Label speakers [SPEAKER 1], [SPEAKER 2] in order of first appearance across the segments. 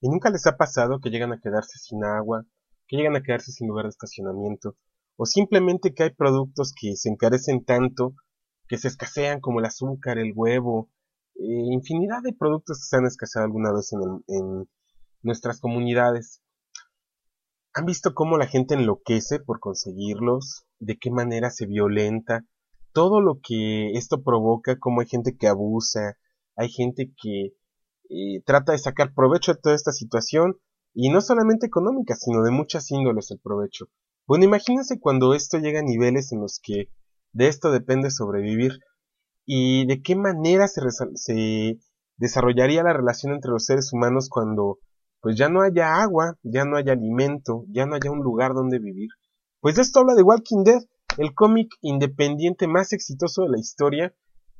[SPEAKER 1] ¿Y nunca les ha pasado que llegan a quedarse sin agua, que llegan a quedarse sin lugar de estacionamiento, o simplemente que hay productos que se encarecen tanto, que se escasean como el azúcar, el huevo, eh, infinidad de productos que se han escaseado alguna vez en, en nuestras comunidades. ¿Han visto cómo la gente enloquece por conseguirlos? ¿De qué manera se violenta? Todo lo que esto provoca, cómo hay gente que abusa, hay gente que trata de sacar provecho de toda esta situación y no solamente económica, sino de muchas índoles el provecho. Bueno, imagínense cuando esto llega a niveles en los que de esto depende sobrevivir y de qué manera se, se desarrollaría la relación entre los seres humanos cuando pues ya no haya agua, ya no haya alimento, ya no haya un lugar donde vivir. Pues de esto habla de Walking Dead, el cómic independiente más exitoso de la historia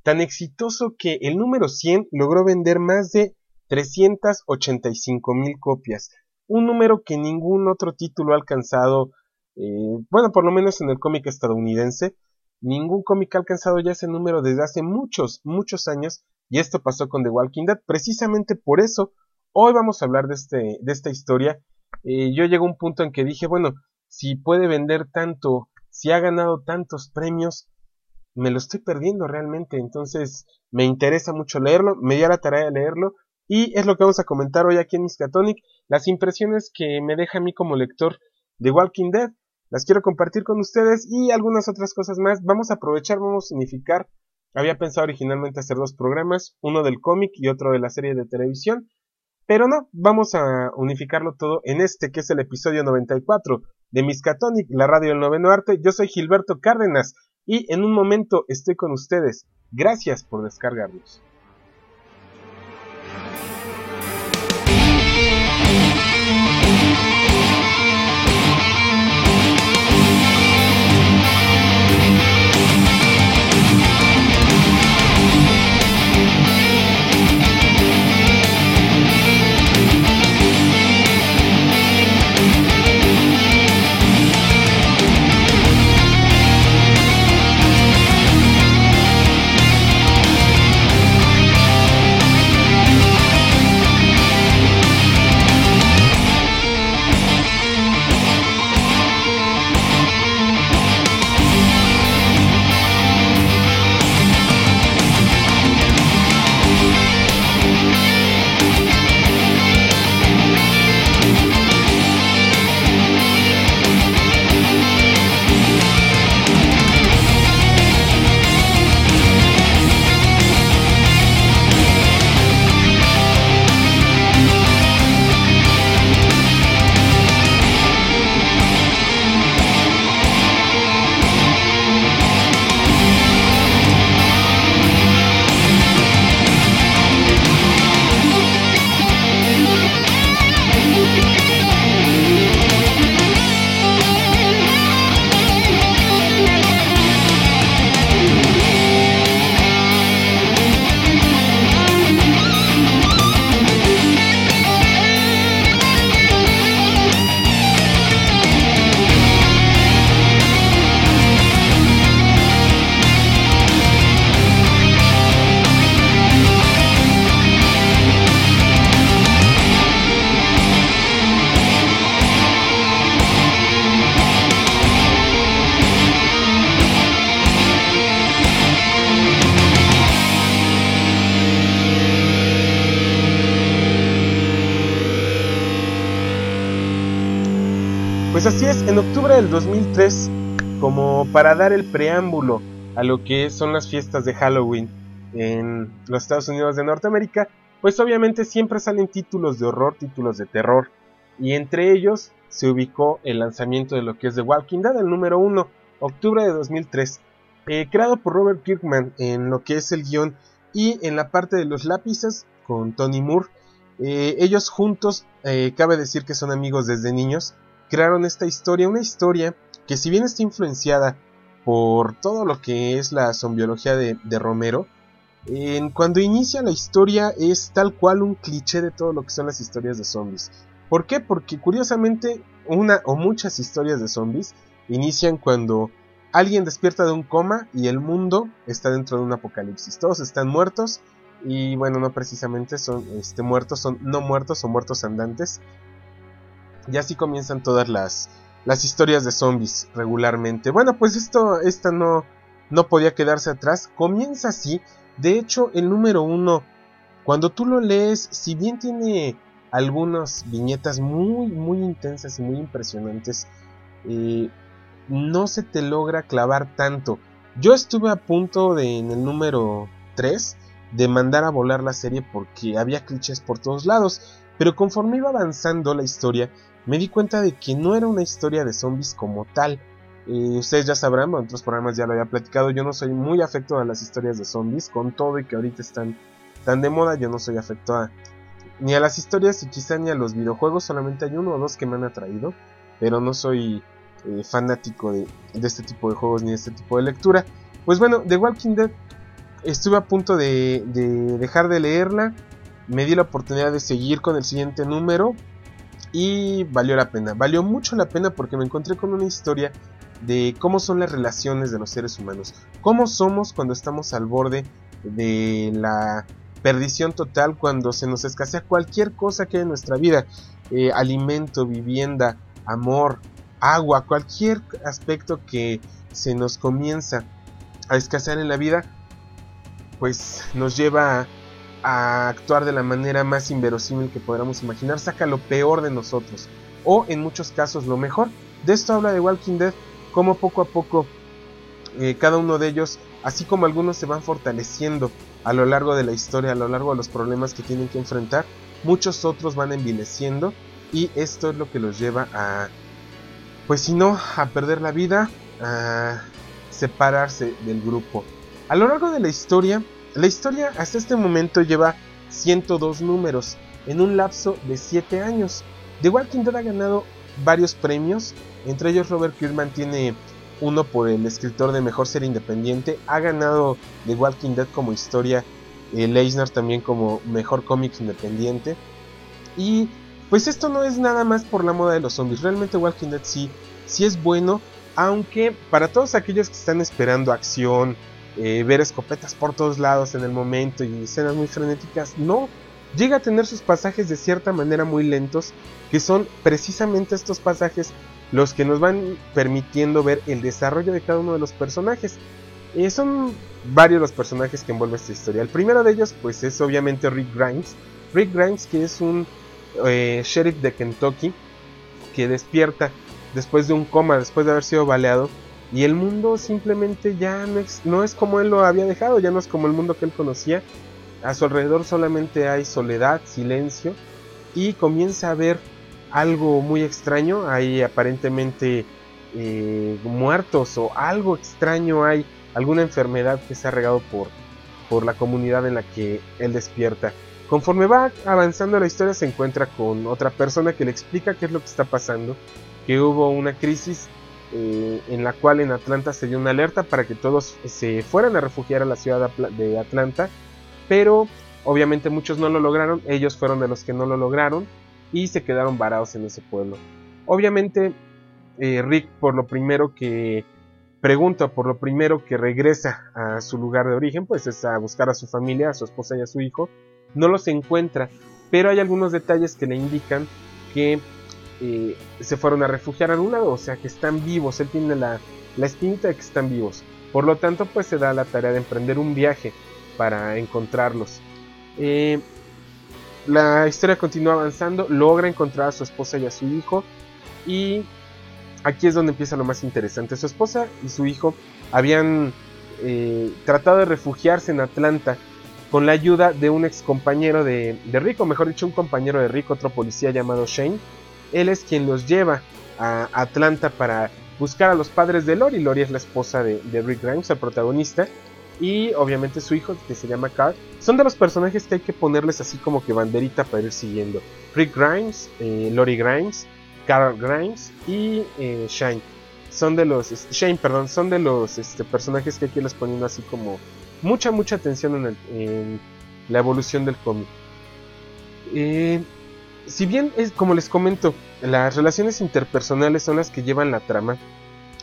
[SPEAKER 1] tan exitoso que el número 100 logró vender más de 385 mil copias, un número que ningún otro título ha alcanzado, eh, bueno, por lo menos en el cómic estadounidense, ningún cómic ha alcanzado ya ese número desde hace muchos, muchos años, y esto pasó con The Walking Dead, precisamente por eso, hoy vamos a hablar de, este, de esta historia, eh, yo llego a un punto en que dije, bueno, si puede vender tanto, si ha ganado tantos premios, me lo estoy perdiendo realmente, entonces me interesa mucho leerlo, me di a la tarea de leerlo y es lo que vamos a comentar hoy aquí en Miskatonic, las impresiones que me deja a mí como lector de Walking Dead, las quiero compartir con ustedes y algunas otras cosas más, vamos a aprovechar, vamos a unificar, había pensado originalmente hacer dos programas, uno del cómic y otro de la serie de televisión, pero no, vamos a unificarlo todo en este que es el episodio 94 de Miskatonic, la radio del noveno arte, yo soy Gilberto Cárdenas, y en un momento estoy con ustedes. Gracias por descargarnos. 2003, como para dar el preámbulo a lo que son las fiestas de Halloween en los Estados Unidos de Norteamérica, pues obviamente siempre salen títulos de horror, títulos de terror, y entre ellos se ubicó el lanzamiento de lo que es The Walking Dead, el número 1, octubre de 2003, eh, creado por Robert Kirkman en lo que es el guion y en la parte de los lápices con Tony Moore. Eh, ellos juntos, eh, cabe decir que son amigos desde niños, crearon esta historia, una historia que si bien está influenciada por todo lo que es la zombiología de, Romero, en, cuando inicia la historia es tal cual un cliché de todo lo que son las historias de zombies. ¿Por qué? Porque curiosamente una o muchas historias de zombies inician cuando alguien despierta de un coma y el mundo está dentro de un apocalipsis. Todos están muertos Y bueno, no precisamente son este, muertos, son no muertos o muertos andantes. Y así comienzan todas las, las historias de zombies regularmente. Bueno, pues esto, esta no, no podía quedarse atrás. Comienza así. De hecho, el número uno, cuando tú lo lees, si bien tiene algunas viñetas muy, muy intensas y muy impresionantes, eh, no se te logra clavar tanto. Yo estuve a punto de, en el número 3, de mandar a volar la serie porque había clichés por todos lados, pero conforme iba avanzando la historia, me di cuenta de que no era una historia de zombies como tal. Eh, ustedes ya sabrán, en otros programas ya lo había platicado, yo no soy muy afecto a las historias de zombies, con todo y que ahorita están tan de moda, yo no soy afecto a ni a las historias y quizá ni a los videojuegos, solamente hay uno o dos que me han atraído, pero no soy eh, fanático de, este tipo de juegos ni de este tipo de lectura. Pues bueno, The Walking Dead estuve a punto de, de dejar de leerla, me di la oportunidad de seguir con el siguiente número y valió la pena, valió mucho la pena porque me encontré con una historia de cómo son las relaciones de los seres humanos, cómo somos cuando estamos al borde de la perdición total cuando se nos escasea cualquier cosa que hay en nuestra vida, eh, alimento, vivienda, amor, agua, cualquier aspecto que se nos comienza a escasear en la vida, pues nos lleva a, actuar de la manera más inverosímil que podamos imaginar, saca lo peor de nosotros, o en muchos casos lo mejor. De esto habla de Walking Dead, como poco a poco eh, cada uno de ellos, así como algunos se van fortaleciendo a lo largo de la historia, a lo largo de los problemas que tienen que enfrentar, muchos otros van envileciendo y esto es lo que los lleva a, pues si no, a perder la vida, a separarse del grupo. A lo largo de la historia, la historia hasta este momento lleva 102 números en un lapso de 7 años. The Walking Dead ha ganado varios premios, entre ellos Robert Kirkman tiene uno por el escritor de mejor serie independiente. Ha ganado The Walking Dead como historia, eh, Leisner también como mejor cómic independiente. Y pues esto no es nada más por la moda de los zombies. Realmente Walking Dead sí, sí es bueno. Aunque para todos aquellos que están esperando acción, eh, ver escopetas por todos lados en el momento y escenas muy frenéticas, no. Llega a tener sus pasajes de cierta manera muy lentos, que son precisamente estos pasajes los que nos van permitiendo ver el desarrollo de cada uno de los personajes. Eh, son varios los personajes que envuelve esta historia. El primero de ellos, pues, es obviamente Rick Grimes. Rick Grimes, que es un eh, sheriff de Kentucky que despierta después de un coma, después de haber sido baleado. Y el mundo simplemente ya no es, no es como él lo había dejado, ya no es como el mundo que él conocía. A su alrededor solamente hay soledad, silencio. Y comienza a ver algo muy extraño, hay aparentemente eh, muertos o algo extraño hay, alguna enfermedad que se ha regado por, por la comunidad en la que él despierta. Conforme va avanzando la historia se encuentra con otra persona que le explica qué es lo que está pasando, que hubo una crisis eh, en la cual en Atlanta se dio una alerta para que todos se fueran a refugiar a la ciudad de Atlanta, pero obviamente muchos no lo lograron, ellos fueron de los que no lo lograron y se quedaron varados en ese pueblo. Obviamente eh, Rick por lo primero que pregunta, por lo primero que regresa a su lugar de origen, pues es a buscar a su familia, a su esposa y a su hijo. No los encuentra, pero hay algunos detalles que le indican que se fueron a refugiar a algún lado, o sea que están vivos, él tiene la, la espinita de que están vivos. Por lo tanto, pues se da la tarea de emprender un viaje para encontrarlos. Eh, la historia continúa avanzando, logra encontrar a su esposa y a su hijo y aquí es donde empieza lo más interesante. Su esposa y su hijo habían eh, tratado de refugiarse en Atlanta con la ayuda de un ex compañero de, de Rick, o mejor dicho, un compañero de Rick, otro policía llamado Shane. Él es quien los lleva a Atlanta para buscar a los padres de Lori. Lori es la esposa de, Rick Grimes, el protagonista y obviamente su hijo que se llama Carl. Son de los personajes que hay que ponerles así como que banderita para ir siguiendo. Rick Grimes, eh, Lori Grimes, Carl Grimes y eh, Shane. Son de los Shane perdón son de los este, personajes que hay que irles poniendo así como mucha mucha atención en, la evolución del cómic. Eh, si bien es como les comento las relaciones interpersonales son las que llevan la trama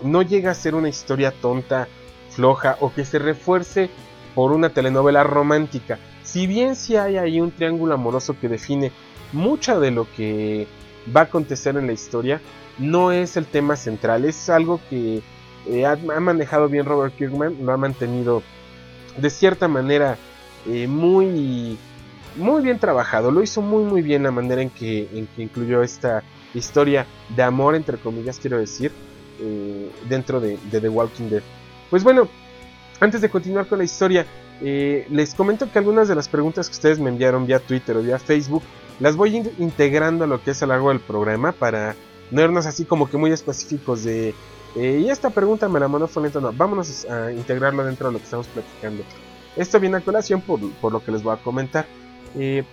[SPEAKER 1] no llega a ser una historia tonta floja o que se refuerce por una telenovela romántica. Si bien sí hay ahí un triángulo amoroso que define mucho de lo que va a acontecer en la historia, no es el tema central, es algo que eh, ha, manejado bien Robert Kirkman, lo ha mantenido de cierta manera eh, muy, muy bien trabajado, lo hizo muy muy bien la manera en que, en que incluyó esta historia de amor, entre comillas quiero decir, eh, dentro de, de, The Walking Dead. Pues bueno, antes de continuar con la historia, les comento que algunas de las preguntas que ustedes me enviaron vía Twitter o vía Facebook, las voy integrando a lo que es a lo largo del programa para no irnos así como que muy específicos de... Eh, y esta pregunta me la mandó Fonento, no, vámonos a integrarlo dentro de lo que estamos platicando. Esto viene a colación por, lo que les voy a comentar. Eh,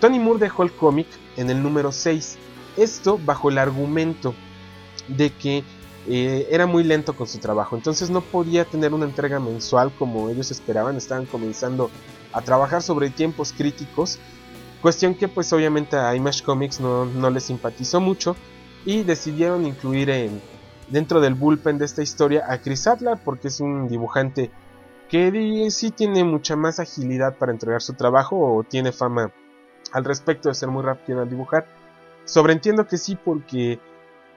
[SPEAKER 1] Tony Moore dejó el cómic en el número 6. Esto bajo el argumento de que eh, era muy lento con su trabajo. Entonces no podía tener una entrega mensual como ellos esperaban. Estaban comenzando a trabajar sobre tiempos críticos. Cuestión que pues obviamente a Image Comics no, no les simpatizó mucho y decidieron incluir en, dentro del bullpen de esta historia a Chris Adler porque es un dibujante que sí tiene mucha más agilidad para entregar su trabajo o tiene fama al respecto de ser muy rápido al dibujar. Sobreentiendo que sí porque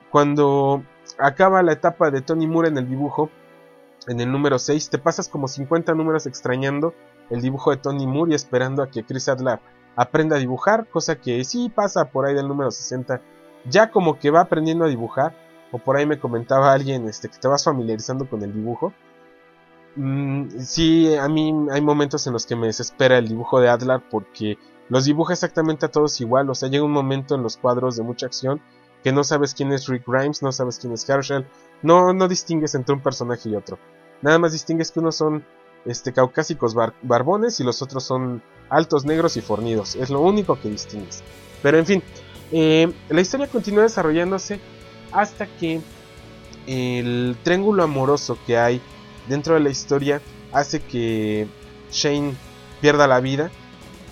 [SPEAKER 1] cuando acaba la etapa de Tony Moore en el dibujo, en el número 6, te pasas como 50 números extrañando el dibujo de Tony Moore y esperando a que Chris Adler aprenda a dibujar, cosa que sí pasa por ahí del número 60 ya como que va aprendiendo a dibujar, o por ahí me comentaba alguien este, que te vas familiarizando con el dibujo. Mm, sí, a mí hay momentos en los que me desespera el dibujo de Adler porque los dibuja exactamente a todos igual, o sea, llega un momento en los cuadros de mucha acción que no sabes quién es Rick Grimes, no sabes quién es Herschel, no, no distingues entre un personaje y otro. Nada más distingues que unos son este, caucásicos barbones y los otros son altos, negros y fornidos. Es lo único que distingues. Pero en fin, eh, la historia continúa desarrollándose hasta que el triángulo amoroso que hay dentro de la historia hace que Shane pierda la vida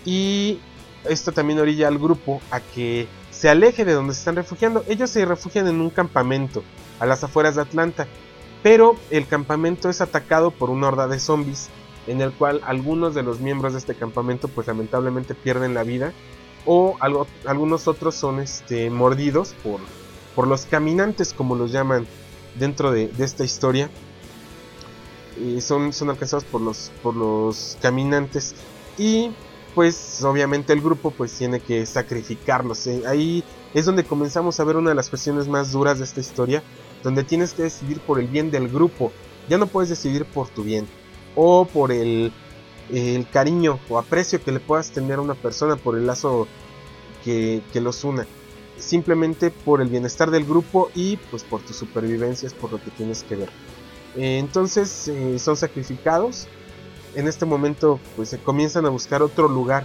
[SPEAKER 1] y esto también orilla al grupo a que se aleje de donde se están refugiando. Ellos se refugian en un campamento a las afueras de Atlanta, pero el campamento es atacado por una horda de zombies en el cual algunos de los miembros de este campamento pues lamentablemente pierden la vida o algunos otros son este, mordidos por, por los caminantes, como los llaman dentro de, esta historia. Y son, alcanzados por los, caminantes. Y pues obviamente el grupo pues tiene que sacrificarlos. ¿eh? Ahí es donde comenzamos a ver una de las cuestiones más duras de esta historia, donde tienes que decidir por el bien del grupo. Ya no puedes decidir por tu bien o por el cariño o aprecio que le puedas tener a una persona por el lazo que, los una. Simplemente por el bienestar del grupo y pues por tu supervivencia es por lo que tienes que ver. Eh, entonces eh, son sacrificados. En este momento pues se comienzan a buscar otro lugar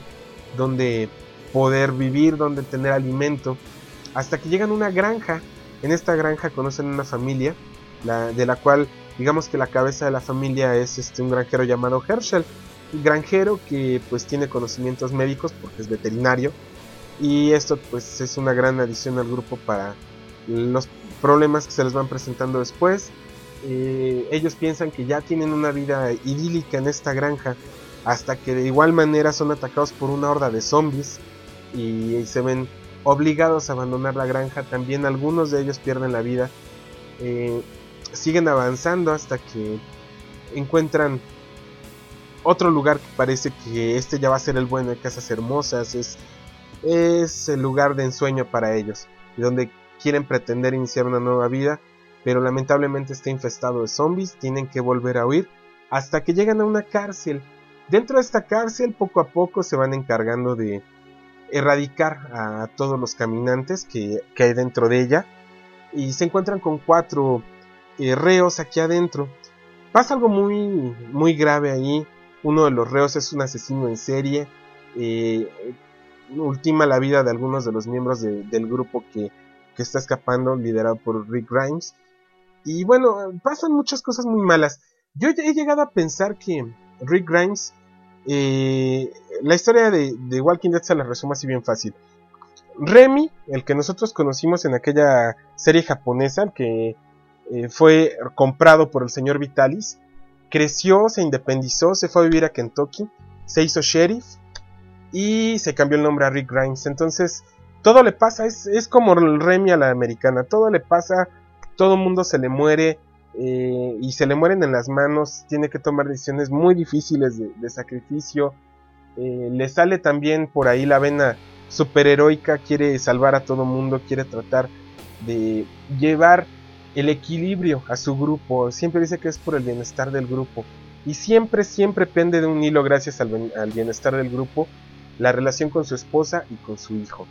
[SPEAKER 1] donde poder vivir, donde tener alimento. Hasta que llegan a una granja. En esta granja conocen una familia la, de la cual digamos que la cabeza de la familia es este, un granjero llamado Herschel granjero que pues tiene conocimientos médicos porque es veterinario y esto pues es una gran adición al grupo para los problemas que se les van presentando después. Eh, ellos piensan que ya tienen una vida idílica en esta granja hasta que de igual manera son atacados por una horda de zombies y, se ven obligados a abandonar la granja. También algunos de ellos pierden la vida. Eh, siguen avanzando hasta que encuentran otro lugar que parece que este ya va a ser el bueno de Casas Hermosas, es, es el lugar de ensueño para ellos, y donde quieren pretender iniciar una nueva vida, pero lamentablemente está infestado de zombies, tienen que volver a huir, hasta que llegan a una cárcel. Dentro de esta cárcel poco a poco se van encargando de erradicar a todos los caminantes que, hay dentro de ella, y se encuentran con cuatro eh, reos aquí adentro. Pasa algo muy, muy grave ahí. Uno de los reos es un asesino en serie. Eh, ultima la vida de algunos de los miembros del grupo que, está escapando, liderado por Rick Grimes. Y bueno, pasan muchas cosas muy malas. Yo he llegado a pensar que Rick Grimes, eh, la historia de, Walking Dead se la resumo así bien fácil. Remy, el que nosotros conocimos en aquella serie japonesa, que eh, fue comprado por el señor Vitalis, creció, se independizó, se fue a vivir a Kentucky se hizo sheriff y se cambió el nombre a Rick Grimes. Entonces, todo le pasa, es, es como el Remy a la americana, todo le pasa, todo mundo se le muere eh, y se le mueren en las manos, tiene que tomar decisiones muy difíciles de, sacrificio. Eh, le sale también por ahí la vena superheroica, quiere salvar a todo mundo, quiere tratar de llevar el equilibrio a su grupo, siempre dice que es por el bienestar del grupo y siempre, siempre pende de un hilo gracias al, bienestar del grupo, la relación con su esposa y con su hijo.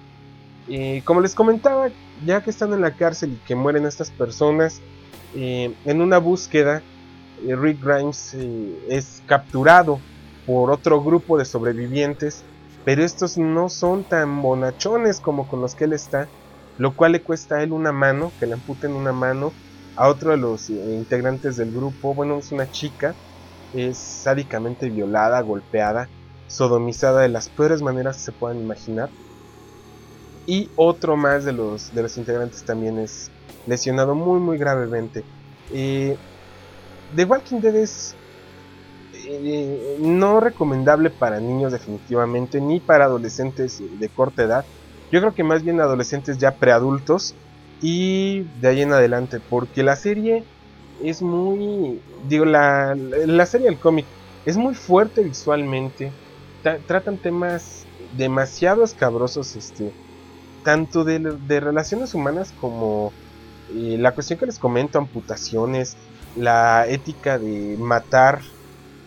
[SPEAKER 1] Eh, como les comentaba, ya que están en la cárcel y que mueren estas personas, eh, en una búsqueda, eh, Rick Grimes es capturado por otro grupo de sobrevivientes, pero estos no son tan bonachones como con los que él está, lo cual le cuesta a él una mano, que le amputen una mano, a otro de los integrantes del grupo, bueno, es una chica, es sádicamente violada, golpeada, sodomizada de las peores maneras que se puedan imaginar. Y otro más de los, de los integrantes también es lesionado muy muy gravemente. Eh, The Walking Dead es eh, no recomendable para niños definitivamente, ni para adolescentes de corta edad. Yo creo que más bien adolescentes ya preadultos y de ahí en adelante, porque la serie es muy, digo, la, la serie del cómic es muy fuerte visualmente, tratan temas demasiado escabrosos, este, tanto de, relaciones humanas como eh, la cuestión que les comento, amputaciones, la ética de matar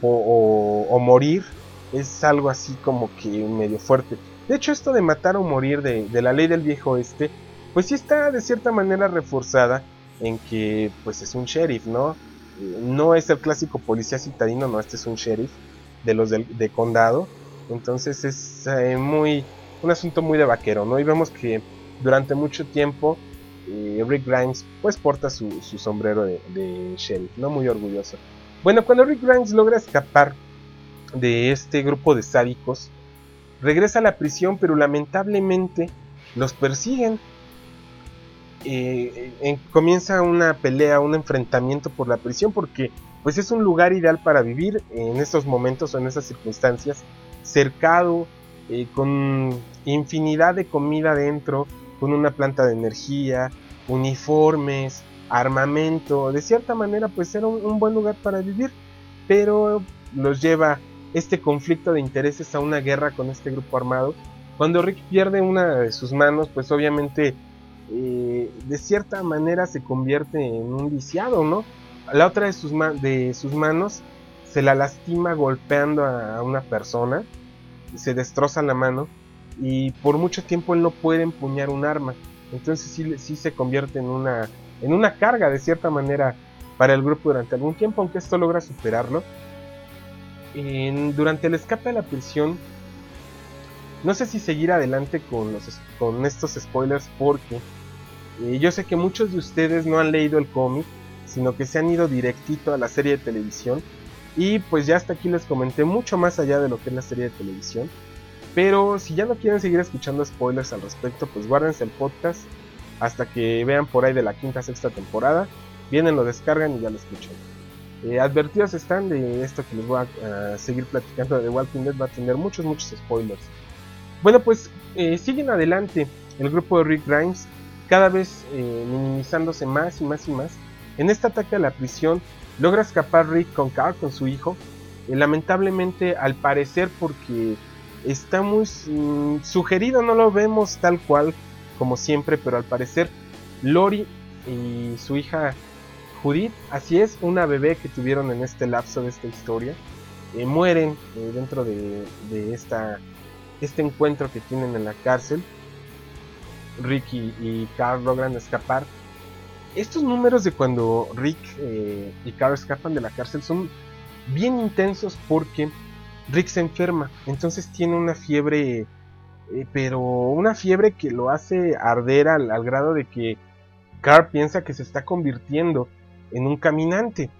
[SPEAKER 1] o, morir, es algo así como que medio fuerte. De hecho, esto de matar o morir de, de la ley del viejo este, pues sí está de cierta manera reforzada en que pues es un sheriff, ¿no? No es el clásico policía citadino, no, este es un sheriff de los de, condado. Entonces es eh, muy un asunto muy de vaquero, ¿no? Y vemos que durante mucho tiempo eh, Rick Grimes pues porta su, sombrero de, de, sheriff, ¿no? Muy orgulloso. Bueno, cuando Rick Grimes logra escapar de este grupo de sádicos, regresa a la prisión, pero lamentablemente los persiguen eh, comienza una pelea, un enfrentamiento por la prisión, porque pues es un lugar ideal para vivir en estos momentos o en esas circunstancias, cercado, eh, con infinidad de comida dentro, con una planta de energía, uniformes, armamento, de cierta manera pues era un buen lugar para vivir, pero los lleva este conflicto de intereses a una guerra con este grupo armado. Cuando Rick pierde una de sus manos, pues obviamente eh, de cierta manera se convierte en un viciado, ¿no? La otra de sus, de sus manos se la lastima golpeando a, una persona, se destroza la mano y por mucho tiempo él no puede empuñar un arma. Entonces sí, se convierte en una, en una carga de cierta manera para el grupo durante algún tiempo, aunque esto logra superarlo. durante el escape a la prisión, no sé si seguir adelante con, los, con estos spoilers porque yo sé que muchos de ustedes no han leído el cómic, sino que se han ido directito a la serie de televisión. Y pues ya hasta aquí les comenté mucho más allá de lo que es la serie de televisión. Pero si ya no quieren seguir escuchando spoilers al respecto, pues guárdense el podcast hasta que vean por ahí de la quinta sexta temporada. Vienen, lo descargan y ya lo escuchan. Eh, advertidos están de esto que les voy a, seguir platicando de Walking Dead. Va a tener muchos, muchos spoilers. Bueno, pues eh, siguen adelante el grupo de Rick Grimes cada vez eh, minimizándose más y más y más. En este ataque a la prisión logra escapar Rick con Carl, con su hijo. Eh, lamentablemente, al parecer, porque está muy sugerido, no lo vemos tal cual como siempre, pero al parecer Lori y su hija Judith, así es, una bebé que tuvieron en este lapso de esta historia, eh, mueren dentro de, esta, este encuentro que tienen en la cárcel. Rick y, Carl logran escapar. Estos números de cuando Rick eh, y Carl escapan de la cárcel son bien intensos porque Rick se enferma, entonces tiene una fiebre, eh, pero una fiebre que lo hace arder al, grado de que Carl piensa que se está convirtiendo en un caminante.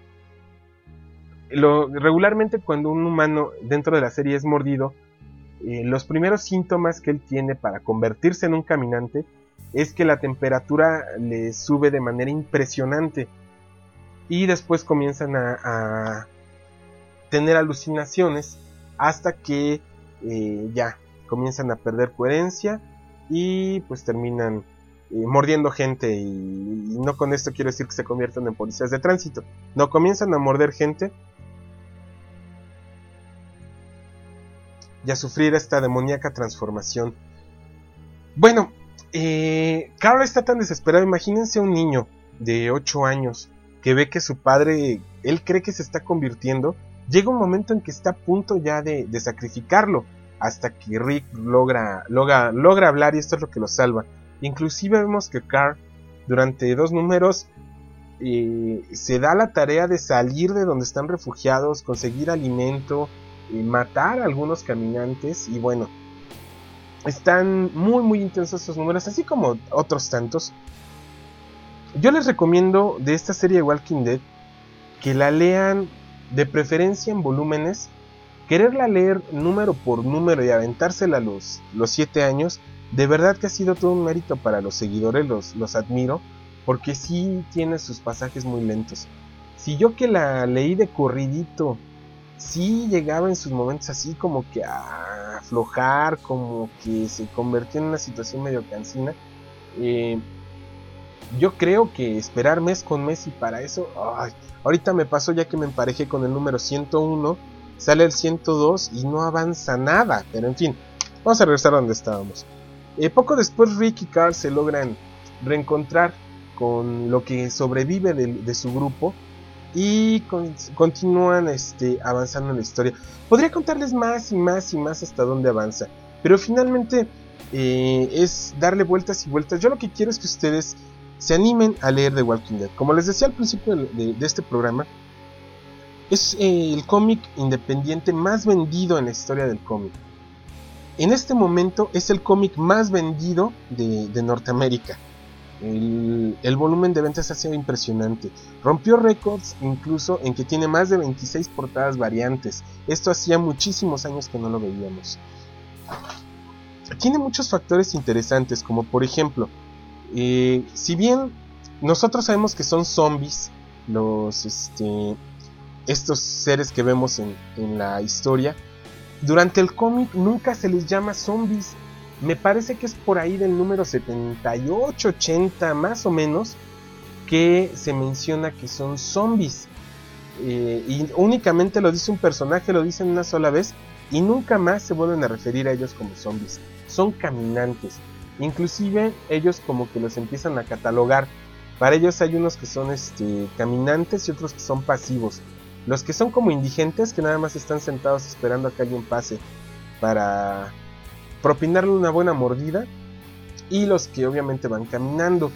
[SPEAKER 1] Regularmente cuando un humano dentro de la serie es mordido, eh, los primeros síntomas que él tiene para convertirse en un caminante es que la temperatura le sube de manera impresionante. Y después comienzan a, tener alucinaciones hasta que eh, ya comienzan a perder coherencia y pues terminan eh, mordiendo gente. Y, no con esto quiero decir que se conviertan en policías de tránsito, no comienzan a morder gente y a sufrir esta demoníaca transformación. Bueno, eh, Carl está tan desesperado, imagínense un niño de 8 años que ve que su padre, él cree que se está convirtiendo, llega un momento en que está a punto ya de, sacrificarlo, hasta que Rick logra, logra, logra hablar y esto es lo que lo salva. Inclusive vemos que Carl durante dos números eh, se da la tarea de salir de donde están refugiados, conseguir alimento, eh, matar a algunos caminantes y bueno, están muy muy intensos estos números, así como otros tantos. Yo les recomiendo de esta serie de Walking Dead que la lean de preferencia en volúmenes. Quererla leer número por número y aventársela los, los siete años, de verdad que ha sido todo un mérito para los seguidores, los, los admiro, porque sí tiene sus pasajes muy lentos. Si yo que la leí de corridito, sí llegaba en sus momentos así como que a aflojar, como que se convirtió en una situación medio cansina. Eh, yo creo que esperar mes con mes y para eso, ahorita me pasó ya que me emparejé con el número 101, sale el 102 y no avanza nada, pero en fin, vamos a regresar a donde estábamos. Eh, poco después Rick y Carl se logran reencontrar con lo que sobrevive de, su grupo y continúan este, avanzando en la historia. Podría contarles más y más y más hasta dónde avanza, pero finalmente eh, es darle vueltas y vueltas. Yo lo que quiero es que ustedes se animen a leer The Walking Dead. Como les decía al principio de, este programa, es eh, el cómic independiente más vendido en la historia del cómic. En este momento es el cómic más vendido de, Norteamérica. El, volumen de ventas ha sido impresionante. Rompió récords incluso en que tiene más de 26 portadas variantes. Esto hacía muchísimos años que no lo veíamos. Tiene muchos factores interesantes, como por ejemplo, eh, si bien nosotros sabemos que son zombies, los, este, estos seres que vemos en, en la historia, durante el cómic nunca se les llama zombies. Me parece que es por ahí del número 78, 80 más o menos, que se menciona que son zombies. Eh, y únicamente lo dice un personaje, lo dicen una sola vez y nunca más se vuelven a referir a ellos como zombies. Son caminantes. Inclusive ellos como que los empiezan a catalogar. Para ellos hay unos que son este, caminantes y otros que son pasivos. Los que son como indigentes, que nada más están sentados esperando a que alguien pase para propinarle una buena mordida. Y los que obviamente van caminando.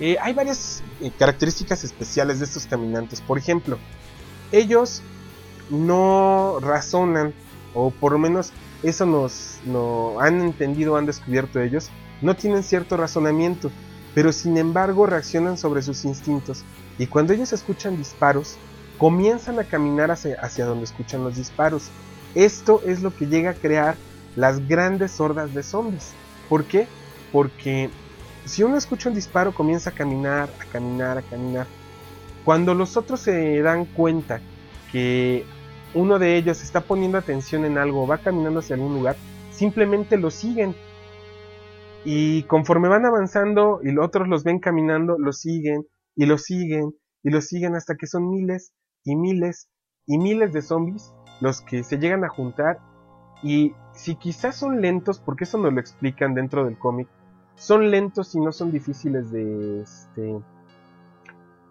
[SPEAKER 1] Eh, hay varias eh, características especiales de estos caminantes. Por ejemplo, ellos no razonan, o por lo menos eso nos no han entendido, han descubierto ellos, no tienen cierto razonamiento, pero sin embargo reaccionan sobre sus instintos y cuando ellos escuchan disparos, comienzan a caminar hacia, donde escuchan los disparos. Esto es lo que llega a crear las grandes hordas de zombies. ¿Por qué? Porque si uno escucha un disparo comienza a caminar, a caminar, a caminar. Cuando los otros se dan cuenta que uno de ellos está poniendo atención en algo, va caminando hacia algún lugar, simplemente lo siguen y conforme van avanzando y los otros los ven caminando, los siguen y los siguen y los siguen hasta que son miles y miles y miles de zombies los que se llegan a juntar y si quizás son lentos, porque eso nos lo explican dentro del cómic, son lentos y no son difíciles de, este,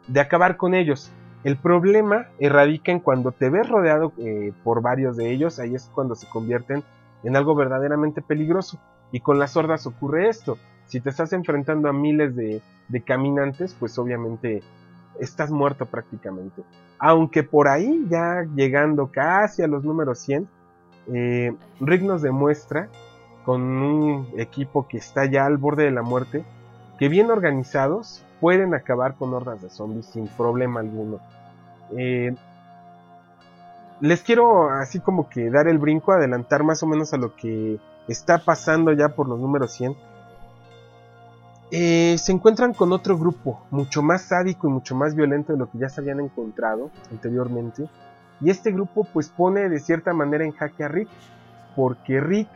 [SPEAKER 1] de acabar con ellos. El problema radica en cuando te ves rodeado eh, por varios de ellos, ahí es cuando se convierten en algo verdaderamente peligroso. Y con las hordas ocurre esto. Si te estás enfrentando a miles de, caminantes, pues obviamente estás muerto prácticamente. Aunque por ahí, ya llegando casi a los números 100, eh, Rick nos demuestra, con un equipo que está ya al borde de la muerte, que bien organizados pueden acabar con hordas de zombies sin problema alguno. Eh, les quiero así como que dar el brinco, adelantar más o menos a lo que está pasando ya por los números 100, eh, se encuentran con otro grupo, mucho más sádico y mucho más violento de lo que ya se habían encontrado anteriormente. Y este grupo pues pone de cierta manera en jaque a Rick, porque Rick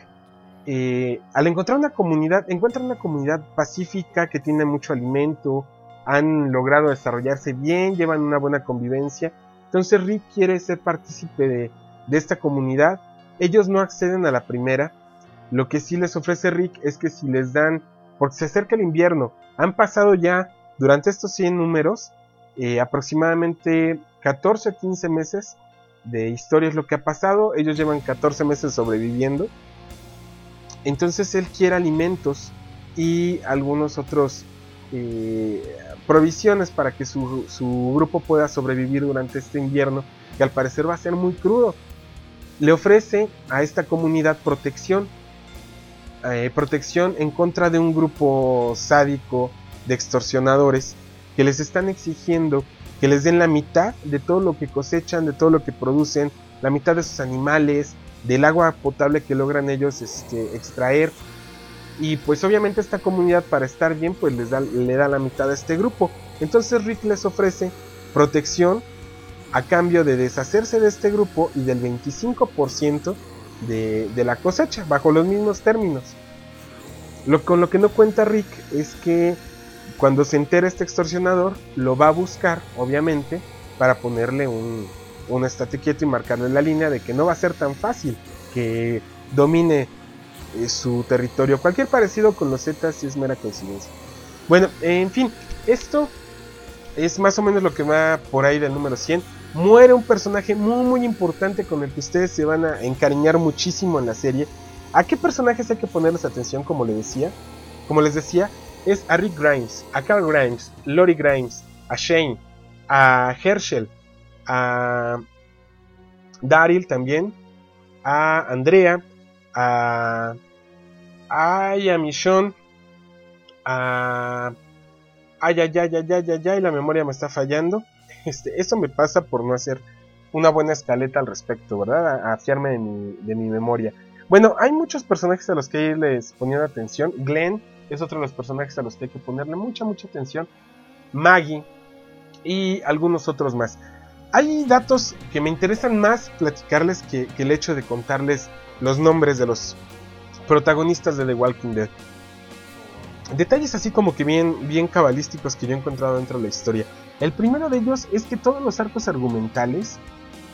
[SPEAKER 1] eh, al encontrar una comunidad, encuentra una comunidad pacífica que tiene mucho alimento, han logrado desarrollarse bien, llevan una buena convivencia. Entonces Rick quiere ser partícipe de, esta comunidad. Ellos no acceden a la primera. Lo que sí les ofrece Rick es que si les dan, porque se acerca el invierno, han pasado ya durante estos 100 números eh, aproximadamente 14 o 15 meses de historia es lo que ha pasado. Ellos llevan 14 meses sobreviviendo. Entonces él quiere alimentos y algunos otros eh, provisiones para que su, su, grupo pueda sobrevivir durante este invierno que al parecer va a ser muy crudo. Le ofrece a esta comunidad protección, eh, protección en contra de un grupo sádico de extorsionadores que les están exigiendo que les den la mitad de todo lo que cosechan, de todo lo que producen, la mitad de sus animales, del agua potable que logran ellos este, extraer. Y pues obviamente esta comunidad para estar bien pues les da, le da la mitad a este grupo. Entonces Rick les ofrece protección a cambio de deshacerse de este grupo y del 25% de, de, la cosecha, bajo los mismos términos. Lo, con lo que no cuenta Rick es que cuando se entera este extorsionador, lo va a buscar, obviamente, para ponerle un, un estate quieto y marcarle la línea de que no va a ser tan fácil que domine eh, su territorio. Cualquier parecido con los Zetas es mera coincidencia. Bueno, en fin, esto es más o menos lo que va por ahí del número 100. Muere un personaje muy muy importante con el que ustedes se van a encariñar muchísimo en la serie. ¿A qué personajes hay que ponerles atención como les decía? Como les decía, es a Rick Grimes, a Carl Grimes, Lori Grimes, a Shane, a Herschel, a Daryl también, a Andrea, a, a, a Michonne, a... Ay, ay, ay, ay, ay, ay, la memoria me está fallando. Este, eso me pasa por no hacer una buena escaleta al respecto, ¿verdad? A, fiarme de mi, de mi memoria. Bueno, hay muchos personajes a los que les ponían atención. Glenn es otro de los personajes a los que hay que ponerle mucha, mucha atención. Maggie y algunos otros más. Hay datos que me interesan más platicarles que, el hecho de contarles los nombres de los protagonistas de The Walking Dead. Detalles así como que bien, bien cabalísticos que yo he encontrado dentro de la historia. El primero de ellos es que todos los arcos argumentales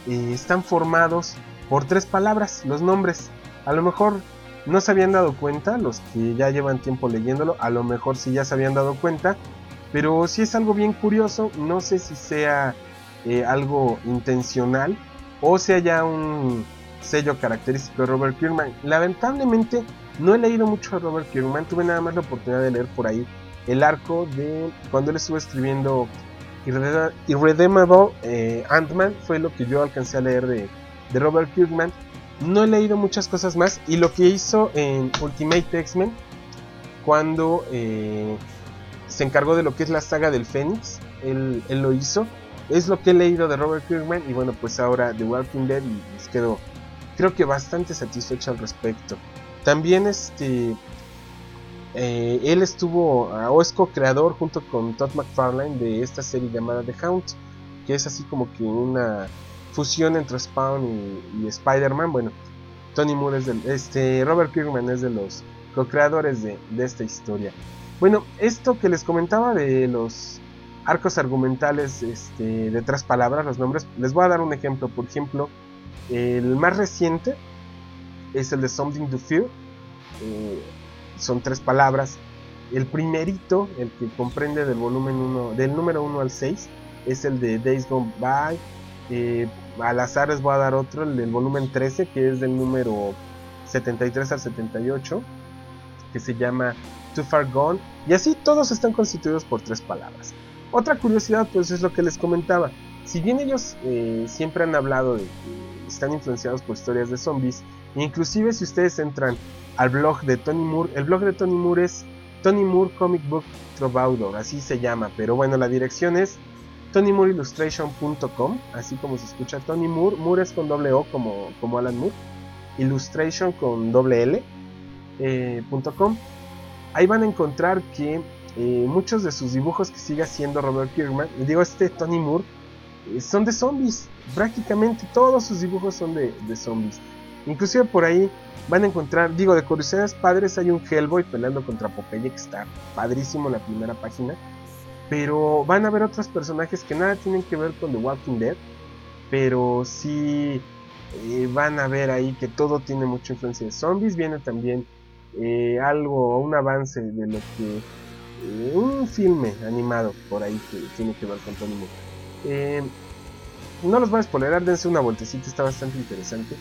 [SPEAKER 1] eh, están formados por tres palabras, los nombres. A lo mejor no se habían dado cuenta, los que ya llevan tiempo leyéndolo, a lo mejor sí ya se habían dado cuenta, pero sí es algo bien curioso, no sé si sea eh, algo intencional o sea ya un sello característico de Robert Kirkman. Lamentablemente no he leído mucho a Robert Kirkman, tuve nada más la oportunidad de leer por ahí el arco de cuando él estuvo escribiendo Irredeemable eh, Ant-Man, fue lo que yo alcancé a leer de, de Robert Kirkman. No he leído muchas cosas más y lo que hizo en Ultimate X-Men cuando eh, se encargó de lo que es la saga del Fénix, él, lo hizo es lo que he leído de Robert Kirkman y bueno, pues ahora The Walking Dead y les quedo creo que bastante satisfecho al respecto. También este eh, él estuvo o es co-creador junto con Todd McFarlane de esta serie llamada The Hound, que es así como que una fusión entre Spawn y, Spider-Man. Bueno, Tony Moore es del, este Robert Kirkman es de los co-creadores de, de esta historia. Bueno, esto que les comentaba de los arcos argumentales este, de tres palabras, los nombres. Les voy a dar un ejemplo. Por ejemplo, el más reciente es el de Something to Fear. Eh, son tres palabras. El primerito, el que comprende del volumen 1, del número 1 al 6, es el de Days Gone By. Eh, al azar les voy a dar otro, el del volumen 13, que es del número 73 al 78, que se llama Too Far Gone. Y así todos están constituidos por tres palabras. Otra curiosidad, pues es lo que les comentaba. Si bien ellos eh, siempre han hablado de que están influenciados por historias de zombies, inclusive si ustedes entran al blog de Tony Moore, el blog de Tony Moore es Tony Moore Comic Book Troubadour, así se llama, pero bueno, la dirección es TonyMooreIllustration.com, así como se escucha Tony Moore, Moore es con doble O como, como Alan Moore, Illustration con doble L, eh, Ahí van a encontrar que eh, muchos de sus dibujos que sigue haciendo Robert Kirkman, digo este Tony Moore, eh, son de zombies. Prácticamente todos sus dibujos son de, de zombies. Inclusive por ahí van a encontrar, digo, de curiosidades padres hay un Hellboy peleando contra Popeye que está padrísimo en la primera página. Pero van a ver otros personajes que nada tienen que ver con The Walking Dead. Pero sí eh, van a ver ahí que todo tiene mucha influencia de zombies. Viene también eh, algo, un avance de lo que... Eh, un filme animado por ahí que tiene que ver con Tony Moore. no los voy a spoilerar, dense una vueltecita, está bastante interesante.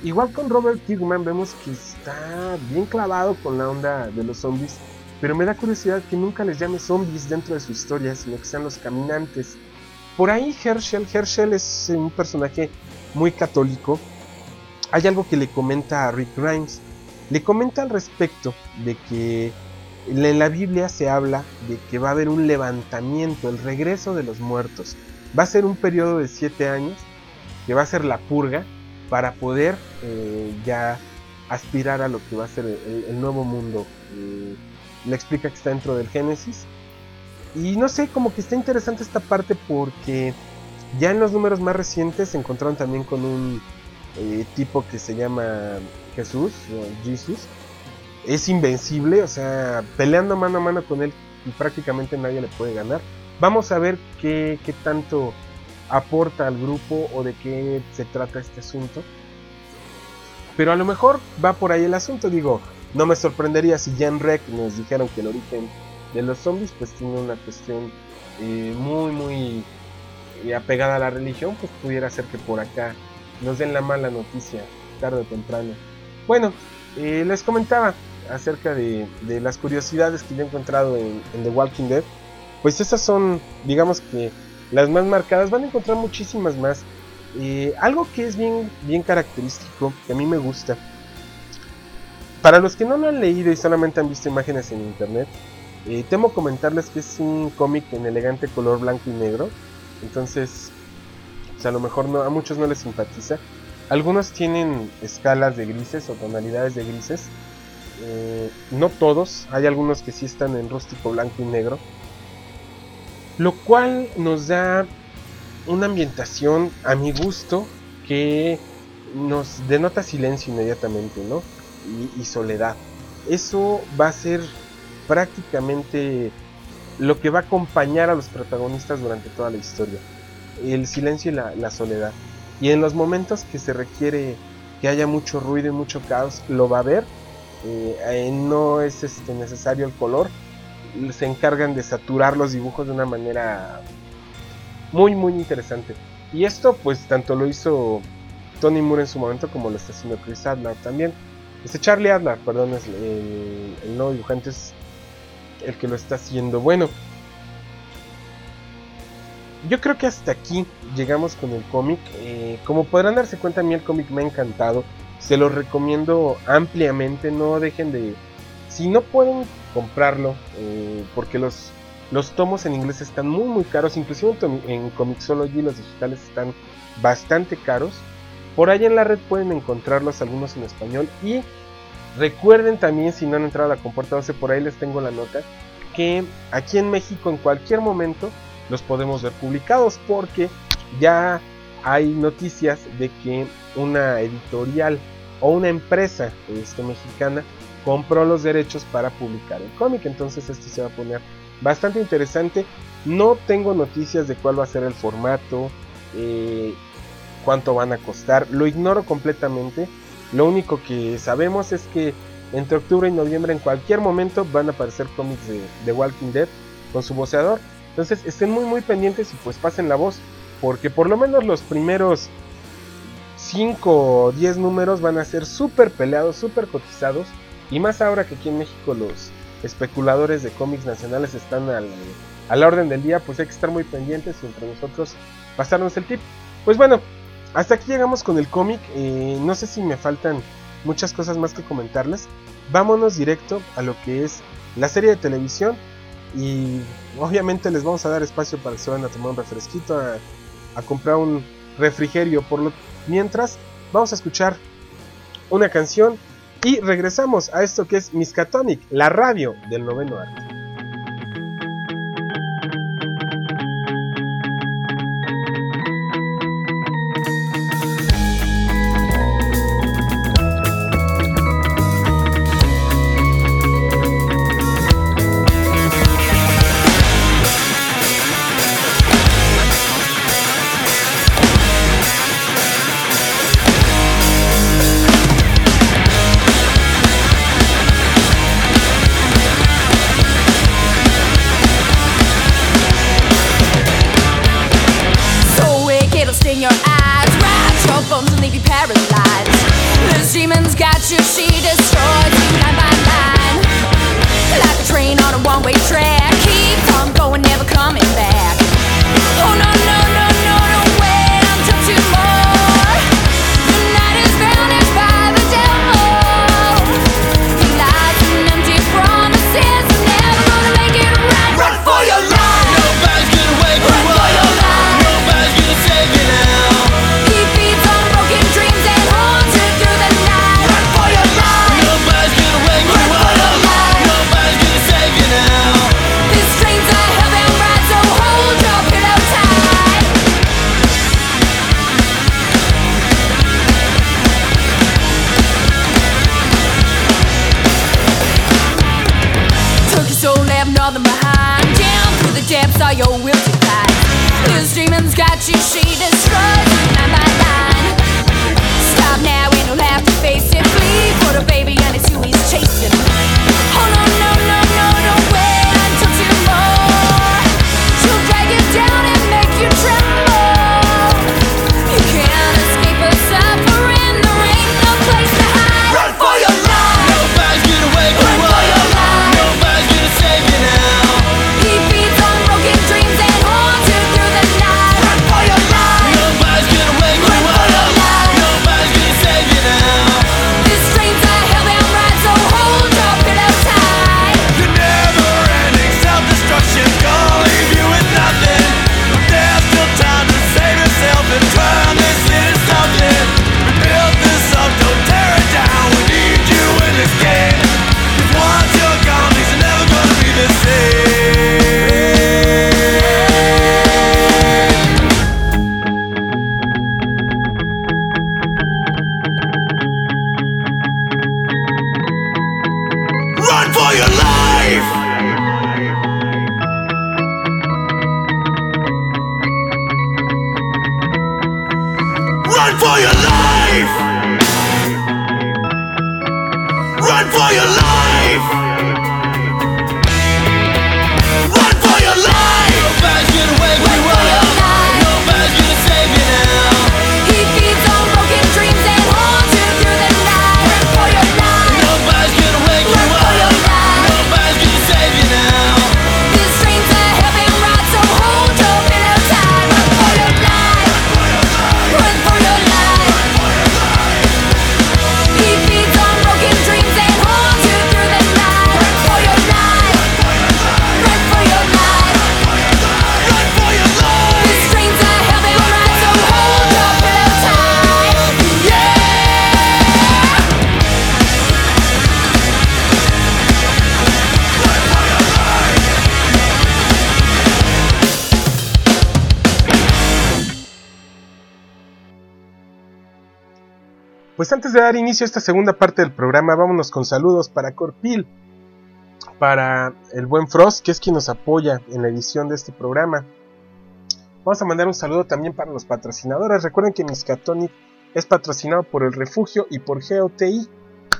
[SPEAKER 1] Igual con Robert Kirkman vemos que está bien clavado con la onda de los zombies, pero me da curiosidad que nunca les llame zombies dentro de su historia, sino que sean los caminantes. Por ahí Herschel, Herschel es un personaje muy católico. Hay algo que le comenta a Rick Grimes. Le comenta al respecto de que en la Biblia se habla de que va a haber un levantamiento, el regreso de los muertos. Va a ser un periodo de siete años, que va a ser la purga, para poder eh, ya aspirar a lo que va a ser el, nuevo mundo. Eh, le explica que está dentro del Génesis. Y no sé, como que está interesante esta parte porque ya en los números más recientes se encontraron también con un eh, tipo que se llama Jesús, o. Es invencible, o sea, peleando mano a mano con él y prácticamente nadie le puede ganar. Vamos a ver qué, qué tanto aporta al grupo o de qué se trata este asunto. Pero a lo mejor va por ahí el asunto, digo, no me sorprendería si Jan Rek nos dijeron que el origen de los zombies pues tiene una cuestión eh, muy muy eh, apegada a la religión, pues pudiera ser que por acá nos den la mala noticia tarde o temprano. Bueno, eh, les comentaba acerca de, las curiosidades que yo he encontrado en The Walking Dead. Pues esas son, digamos que las más marcadas, van a encontrar muchísimas más. Algo que es bien, bien característico, que a mí me gusta. Para los que no lo han leído y solamente han visto imágenes en internet, eh, temo comentarles que es un cómic en elegante color blanco y negro. Entonces, a lo mejor no, a muchos no les simpatiza. Algunos tienen escalas de grises o tonalidades de grises. Eh, no todos, hay algunos que sí están en rústico blanco y negro lo cual nos da una ambientación a mi gusto que nos denota silencio inmediatamente, ¿no? Y, soledad. Eso va a ser prácticamente lo que va a acompañar a los protagonistas durante toda la historia. El silencio y la, soledad. Y en los momentos que se requiere que haya mucho ruido y mucho caos, lo va a haber. Eh, no es este, necesario el color, se encargan de saturar los dibujos de una manera muy muy interesante. Y esto pues tanto lo hizo Tony Moore en su momento como lo está haciendo Chris Adler también. Este Charlie Adler, perdón, el, el nuevo dibujante es el que lo está haciendo. Bueno, yo creo que hasta aquí llegamos con el cómic. Eh, como podrán darse cuenta, a mí el cómic me ha encantado. Se lo recomiendo ampliamente. No dejen de. Si no pueden comprarlo, eh, porque los, los tomos en inglés están muy muy caros, inclusive en, en Comixology los digitales están bastante caros. Por ahí en la red pueden encontrarlos algunos en español y recuerden también si no han entrado a la comporta por ahí les tengo la nota que aquí en México en cualquier momento los podemos ver publicados porque ya hay noticias de que una editorial o una empresa este, mexicana compró los derechos para publicar el cómic. Entonces esto se va a poner bastante interesante. No tengo noticias de cuál va a ser el formato, eh, cuánto van a costar. Lo ignoro completamente. Lo único que sabemos es que entre octubre y noviembre en cualquier momento van a aparecer cómics de, Walking Dead con su voceador. Entonces estén muy muy pendientes y pues pasen la voz. Porque por lo menos los primeros 5 o 10 números van a ser súper peleados, súper cotizados. Y más ahora que aquí en México los especuladores de cómics nacionales están al, a la orden del día, pues hay que estar muy pendientes y entre nosotros pasarnos el tip. Pues bueno, hasta aquí llegamos con el cómic. Eh, no sé si me faltan muchas cosas más que comentarles. Vámonos directo a lo que es la serie de televisión. Y obviamente les vamos a dar espacio para que se vayan a tomar un refresquito, a, comprar un refrigerio. Por lo mientras, vamos a escuchar una canción y regresamos a esto que es Miskatonic, la radio del noveno arte. Pues antes de dar inicio a esta segunda parte del programa, vámonos con saludos para Corpil, para el buen Frost, que es quien nos apoya en la edición de este programa. Vamos a mandar un saludo también para los patrocinadores. Recuerden que Miskatonic es patrocinado por el Refugio y por GOTI.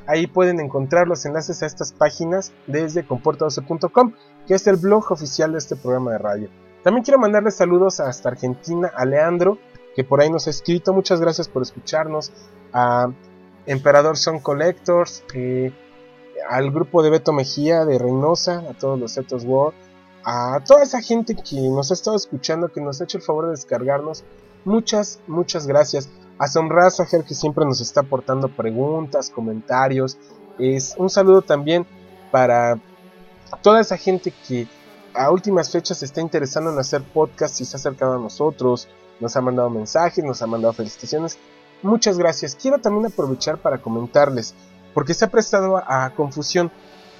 [SPEAKER 1] Ahí pueden encontrar los enlaces a estas páginas desde comporta12.com, que es el blog oficial de este programa de radio. También quiero mandarles saludos hasta Argentina a Leandro, que por ahí nos ha escrito. Muchas gracias por escucharnos. A Emperador Son Collectors, eh, al grupo de Beto Mejía de Reynosa, a todos los Setos World, a toda esa gente que nos ha estado escuchando, que nos ha hecho el favor de descargarnos. Muchas, muchas gracias. A Sonrazager que siempre nos está aportando preguntas, comentarios. Es un saludo también para toda esa gente que a últimas fechas se está interesando en hacer podcast y se ha acercado a nosotros. Nos ha mandado mensajes, nos ha mandado felicitaciones. Muchas gracias. Quiero también aprovechar para comentarles, porque se ha prestado a, confusión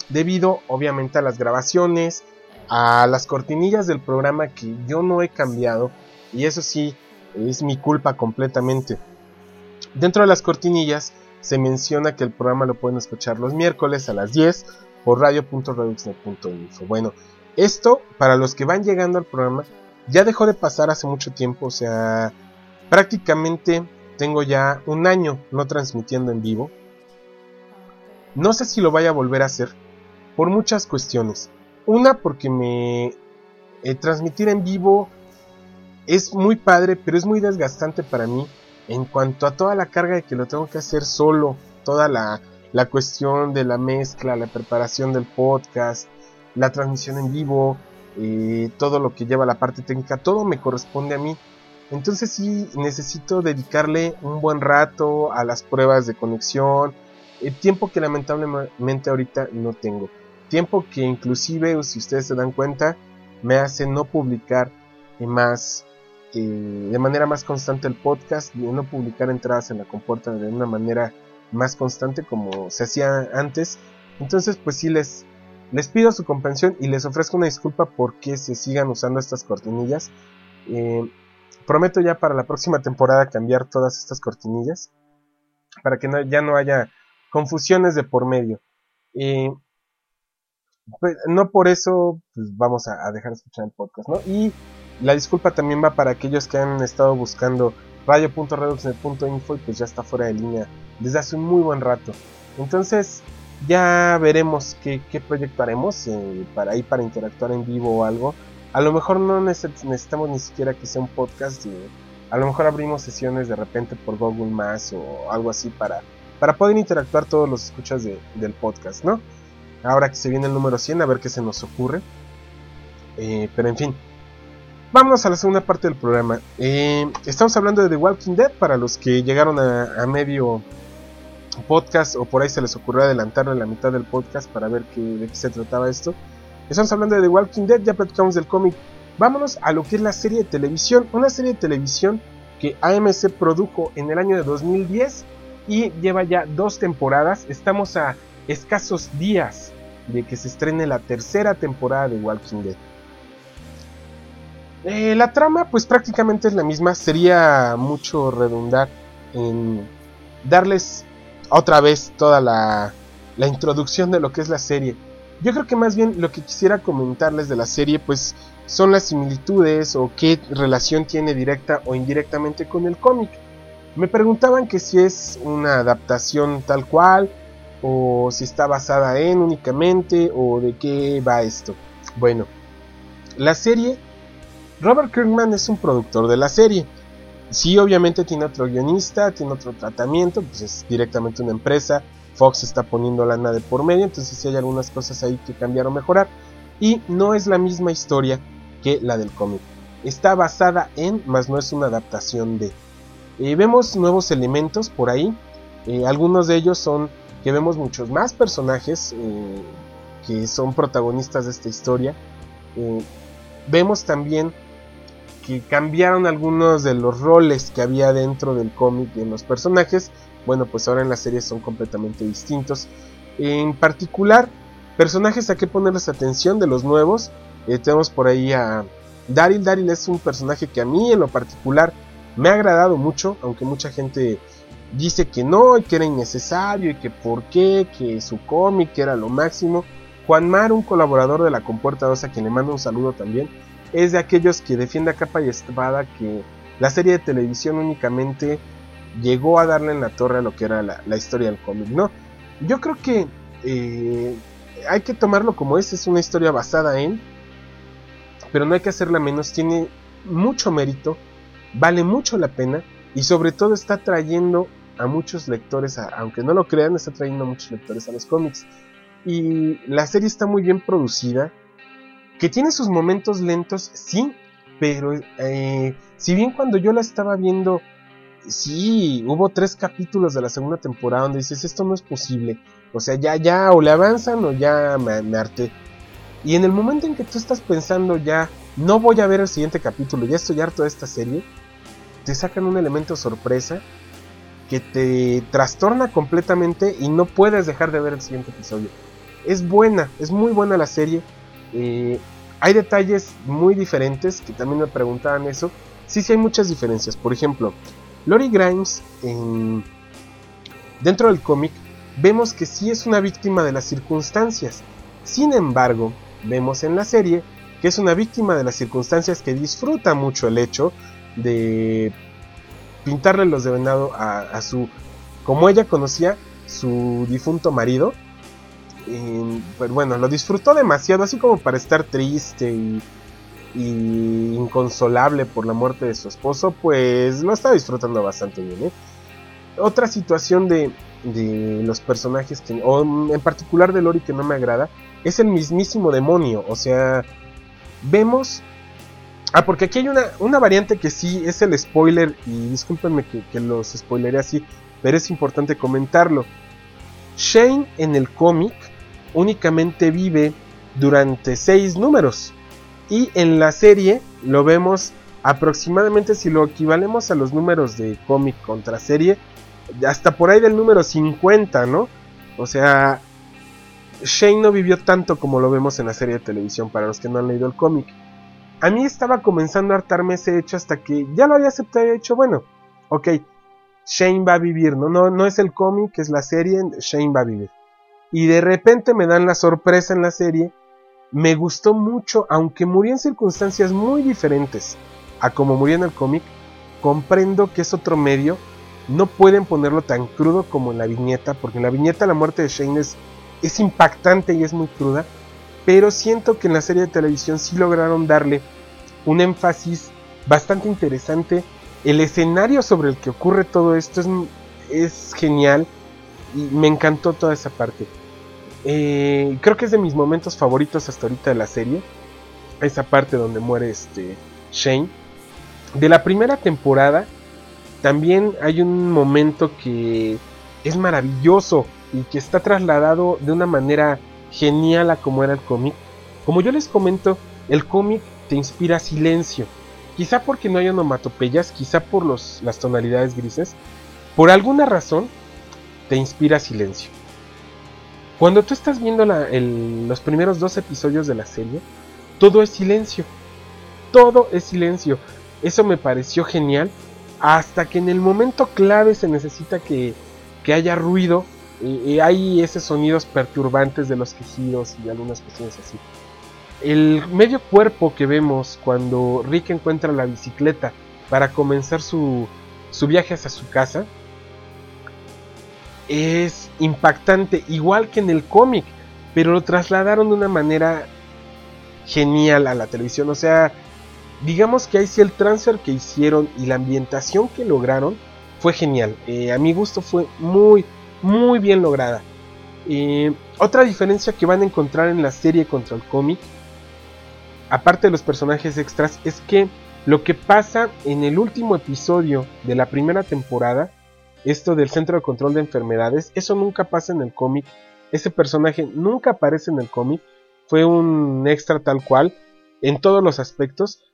[SPEAKER 1] debido obviamente a las grabaciones, a las cortinillas del programa que yo no he cambiado y eso sí es mi culpa completamente. Dentro de las cortinillas se menciona que el programa lo pueden escuchar los miércoles a las 10 por radio.reduxnet.info. Bueno, esto para los que van llegando al programa ya dejó de pasar hace mucho tiempo, o sea, prácticamente tengo ya un año no transmitiendo en vivo. No sé si lo vaya a volver a hacer por muchas cuestiones. Una porque me eh, transmitir en vivo es muy padre, pero es muy desgastante para mí en cuanto a toda la carga de que lo tengo que hacer solo, toda la la cuestión de la mezcla, la preparación del podcast, la transmisión en vivo, eh, todo lo que lleva la parte técnica, todo me corresponde a mí. Entonces sí necesito dedicarle un buen rato a las pruebas de conexión, el tiempo que lamentablemente ahorita no tengo. Tiempo que inclusive, si ustedes se dan cuenta, me hace no publicar más eh, de manera más constante el podcast, y no publicar entradas en la compuerta de una manera más constante como se hacía antes. Entonces, pues sí les, les pido su comprensión y les ofrezco una disculpa porque se sigan usando estas cortinillas. Eh, prometo ya para la próxima temporada cambiar todas estas cortinillas para que ya no haya confusiones de por medio. Pues, no por eso pues, vamos a, dejar de escuchar el podcast, ¿no? Y la disculpa también va para aquellos que han estado buscando radio.reduxnet.info y pues ya está fuera de línea desde hace un muy buen rato. Entonces ya veremos qué, proyecto haremos eh, para ir para interactuar en vivo o algo. A lo mejor no necesitamos ni siquiera que sea un podcast. a lo mejor abrimos sesiones de repente por Google Más o algo así para, para poder interactuar todos los escuchas del podcast, ¿no? Ahora que se viene el número 100, a ver qué se nos ocurre. Eh, pero en fin, vámonos a la segunda parte del programa. Eh, estamos hablando de The Walking Dead para los que llegaron a, medio podcast o por ahí se les ocurrió adelantarlo en la mitad del podcast para ver qué, de qué se trataba esto. Estamos hablando de The Walking Dead, ya platicamos del cómic. Vámonos a lo que es la serie de televisión. Una serie de televisión que AMC produjo en el año de 2010 y lleva ya dos temporadas. Estamos a escasos días de que se estrene la tercera temporada de Walking Dead. Eh, la trama pues prácticamente es la misma, sería mucho redundar en darles otra vez toda la, la introducción de lo que es la serie. Yo creo que más bien lo que quisiera comentarles de la serie pues son las similitudes o qué relación tiene directa o indirectamente con el cómic. Me preguntaban que si es una adaptación tal cual, o si está basada en únicamente o de qué va esto. Bueno, la serie, Robert Kirkman es un productor de la serie. Sí, obviamente tiene otro guionista, tiene otro tratamiento, pues es directamente una empresa. Fox está poniendo lana de por medio, entonces sí hay algunas cosas ahí que cambiar o mejorar. Y no es la misma historia que la del cómic. Está basada en, más no es una adaptación de. Eh, vemos nuevos elementos por ahí. Eh, algunos de ellos son que vemos muchos más personajes eh, que son protagonistas de esta historia. Vemos también que cambiaron algunos de los roles que había dentro del cómic en los personajes. Bueno, pues ahora en la serie son completamente distintos. En particular, personajes a que ponerles atención de los nuevos. Eh, tenemos por ahí a Daryl. Daryl es un personaje que a mí en lo particular me ha agradado mucho, aunque mucha gente dice que no y que era innecesario y que por qué, que su cómic era lo máximo. Juan Mar, un colaborador de la Compuerta 2 a quien le mando un saludo también, es de aquellos que defiende a capa y espada que la serie de televisión únicamente llegó a darle en la torre a lo que era la, historia del cómic, ¿no? Yo creo que eh, hay que tomarlo como es, es una historia basada en, pero no hay que hacerla menos, tiene mucho mérito, vale mucho la pena y sobre todo está trayendo a muchos lectores, aunque no lo crean, está trayendo a muchos lectores a los cómics. Y la serie está muy bien producida, que tiene sus momentos lentos, sí, pero eh, si bien cuando yo la estaba viendo, sí, hubo tres capítulos de la segunda temporada donde dices, esto no es posible, o sea, ya, ya, o le avanzan o ya me, me harté. Y en el momento en que tú estás pensando ya, no voy a ver el siguiente capítulo, ya estoy harto de esta serie, te sacan un elemento sorpresa que te trastorna completamente y no puedes dejar de ver el siguiente episodio. Es buena, es muy buena la serie. Eh, hay detalles muy diferentes que también me preguntaban eso. Sí, sí hay muchas diferencias. Por ejemplo, Lori Grimes dentro del cómic vemos que sí es una víctima de las circunstancias. Sin embargo, vemos en la serie que es una víctima de las circunstancias que disfruta mucho el hecho de pintarle los de venado a, su, como ella conocía, su difunto marido. Y, pues bueno, lo disfrutó demasiado, así como para estar triste y, inconsolable por la muerte de su esposo, pues lo estaba disfrutando bastante bien. ¿eh? otra situación de, los personajes, que, o en particular de Lori que no me agrada, es el mismísimo demonio. O sea, vemos... Ah, porque aquí hay una, una variante que sí es el spoiler, y discúlpenme que, que los spoileré así, pero es importante comentarlo. Shane en el cómic únicamente vive durante seis números. Y en la serie lo vemos aproximadamente si lo equivalemos a los números de cómic contra serie, hasta por ahí del número 50, ¿no? O sea, Shane no vivió tanto como lo vemos en la serie de televisión para los que no han leído el cómic. A mí estaba comenzando a hartarme ese hecho hasta que ya lo había aceptado y he dicho, bueno, ok, Shane va a vivir, ¿no? No, no es el cómic, es la serie, Shane va a vivir. Y de repente me dan la sorpresa en la serie. Me gustó mucho, aunque murió en circunstancias muy diferentes a como murió en el cómic, comprendo que es otro medio. No pueden ponerlo tan crudo como en la viñeta, porque en la viñeta la muerte de Shane es, impactante y es muy cruda. Pero siento que en la serie de televisión sí lograron darle un énfasis bastante interesante. El escenario sobre el que ocurre todo esto es, es genial y me encantó toda esa parte. Eh, creo que es de mis momentos favoritos hasta ahorita de la serie. Esa parte donde muere este Shane. De la primera temporada también hay un momento que es maravilloso y que está trasladado de una manera genial a como era el cómic. Como yo les comento, el cómic te inspira silencio. Quizá porque no hay onomatopeyas, quizá por los, las tonalidades grises. Por alguna razón, te inspira silencio. Cuando tú estás viendo los primeros dos episodios de la serie, todo es silencio. Todo es silencio. Eso me pareció genial. Hasta que en el momento clave se necesita que, haya ruido. Y, hay esos sonidos perturbantes de los quejidos y algunas cuestiones así. El medio cuerpo que vemos cuando Rick encuentra la bicicleta para comenzar su, su viaje hacia su casa es impactante, igual que en el cómic, pero lo trasladaron de una manera genial a la televisión. O sea, digamos que ahí sí el transfer que hicieron y la ambientación que lograron fue genial. Eh, a mi gusto fue muy, muy bien lograda. Eh, otra diferencia que van a encontrar en la serie contra el cómic, aparte de los personajes extras, es que lo que pasa en el último episodio de la primera temporada esto del centro de control de enfermedades, eso nunca pasa en el cómic. Ese personaje nunca aparece en el cómic. Fue un extra tal cual en todos los aspectos.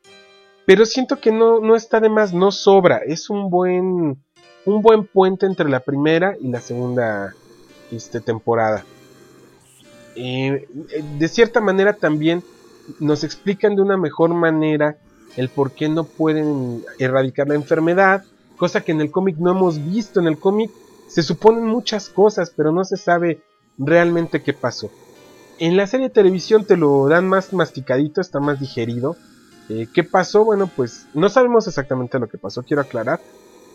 [SPEAKER 1] Pero siento que no, no está de más, no sobra. Es un buen, un buen puente entre la primera y la segunda este, temporada. Eh, de cierta manera también nos explican de una mejor manera el por qué no pueden erradicar la enfermedad cosa que en el cómic no hemos visto. En el cómic se suponen muchas cosas, pero no se sabe realmente qué pasó. En la serie de televisión te lo dan más masticadito, está más digerido. Eh, ¿Qué pasó? Bueno, pues no sabemos exactamente lo que pasó, quiero aclarar.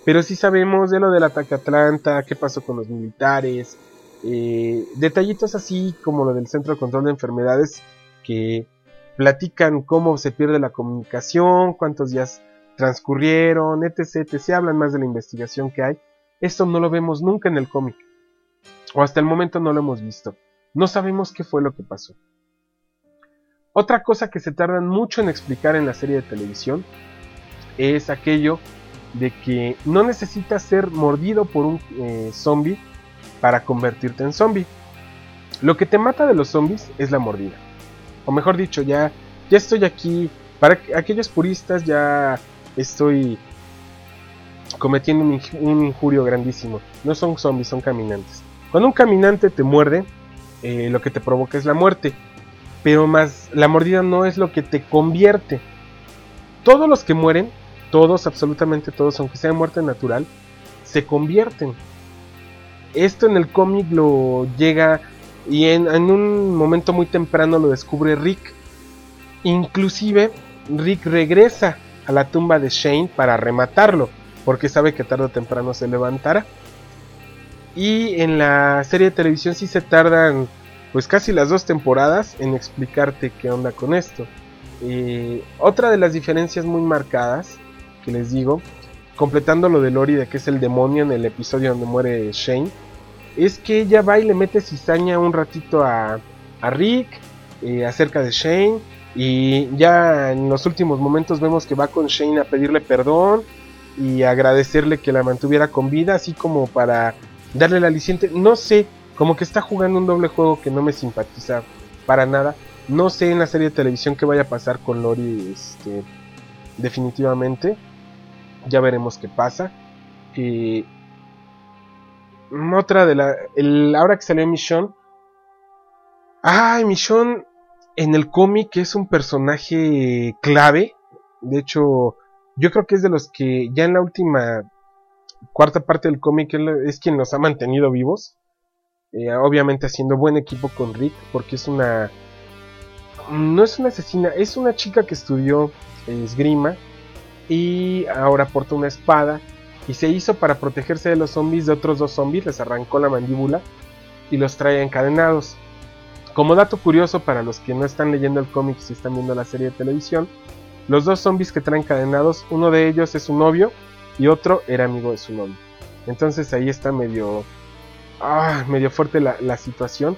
[SPEAKER 1] Pero sí sabemos de lo del ataque a Atlanta, qué pasó con los militares, eh, detallitos así como lo del Centro de Control de Enfermedades que platican cómo se pierde la comunicación, cuántos días transcurrieron, etc, etc. Hablan más de la investigación que hay. Esto no lo vemos nunca en el cómic. O hasta el momento no lo hemos visto. No sabemos qué fue lo que pasó. Otra cosa que se tardan mucho en explicar en la serie de televisión es aquello de que no necesitas ser mordido por un eh, zombie para convertirte en zombie. Lo que te mata de los zombies es la mordida. O mejor dicho, ya, ya estoy aquí. Para aquellos puristas ya estoy cometiendo un, injurio grandísimo. No son zombies, son caminantes. Cuando un caminante te muerde, eh, lo que te provoca es la muerte. Pero más, la mordida no es lo que te convierte. Todos los que mueren, todos, absolutamente todos, aunque sea muerte natural, se convierten. Esto en el cómic lo llega y en, en un momento muy temprano lo descubre Rick. Inclusive Rick regresa a la tumba de Shane para rematarlo, porque sabe que tarde o temprano se levantará. Y en la serie de televisión sí se tardan pues casi las dos temporadas en explicarte qué onda con esto. otra de las diferencias muy marcadas que les digo completando lo de Lori de que es el demonio en el episodio donde muere Shane, es que ella va y le mete cizaña un ratito a, a Rick eh, acerca de Shane. Y ya en los últimos momentos vemos que va con Shane a pedirle perdón y agradecerle que la mantuviera con vida, así como para darle la aliciente. No sé, como que está jugando un doble juego que no me simpatiza para nada. No sé en la serie de televisión qué vaya a pasar con Lori, este, definitivamente. Ya veremos qué pasa. Y otra de la. Ahora que salió Michonne. Ay, Michonne en el cómic es un personaje clave. De hecho, yo creo que es de los que ya en la última cuarta parte del cómic es quien los ha mantenido vivos. Eh, obviamente haciendo buen equipo con Rick, porque es una... No es una asesina, es una chica que estudió esgrima y ahora porta una espada y se hizo para protegerse de los zombies de otros dos zombies, les arrancó la mandíbula y los trae encadenados. Como dato curioso para los que no están leyendo el cómic y están viendo la serie de televisión, los dos zombies que traen encadenados, uno de ellos es su novio y otro era amigo de su novio. Entonces ahí está medio, ah, medio fuerte la, situación.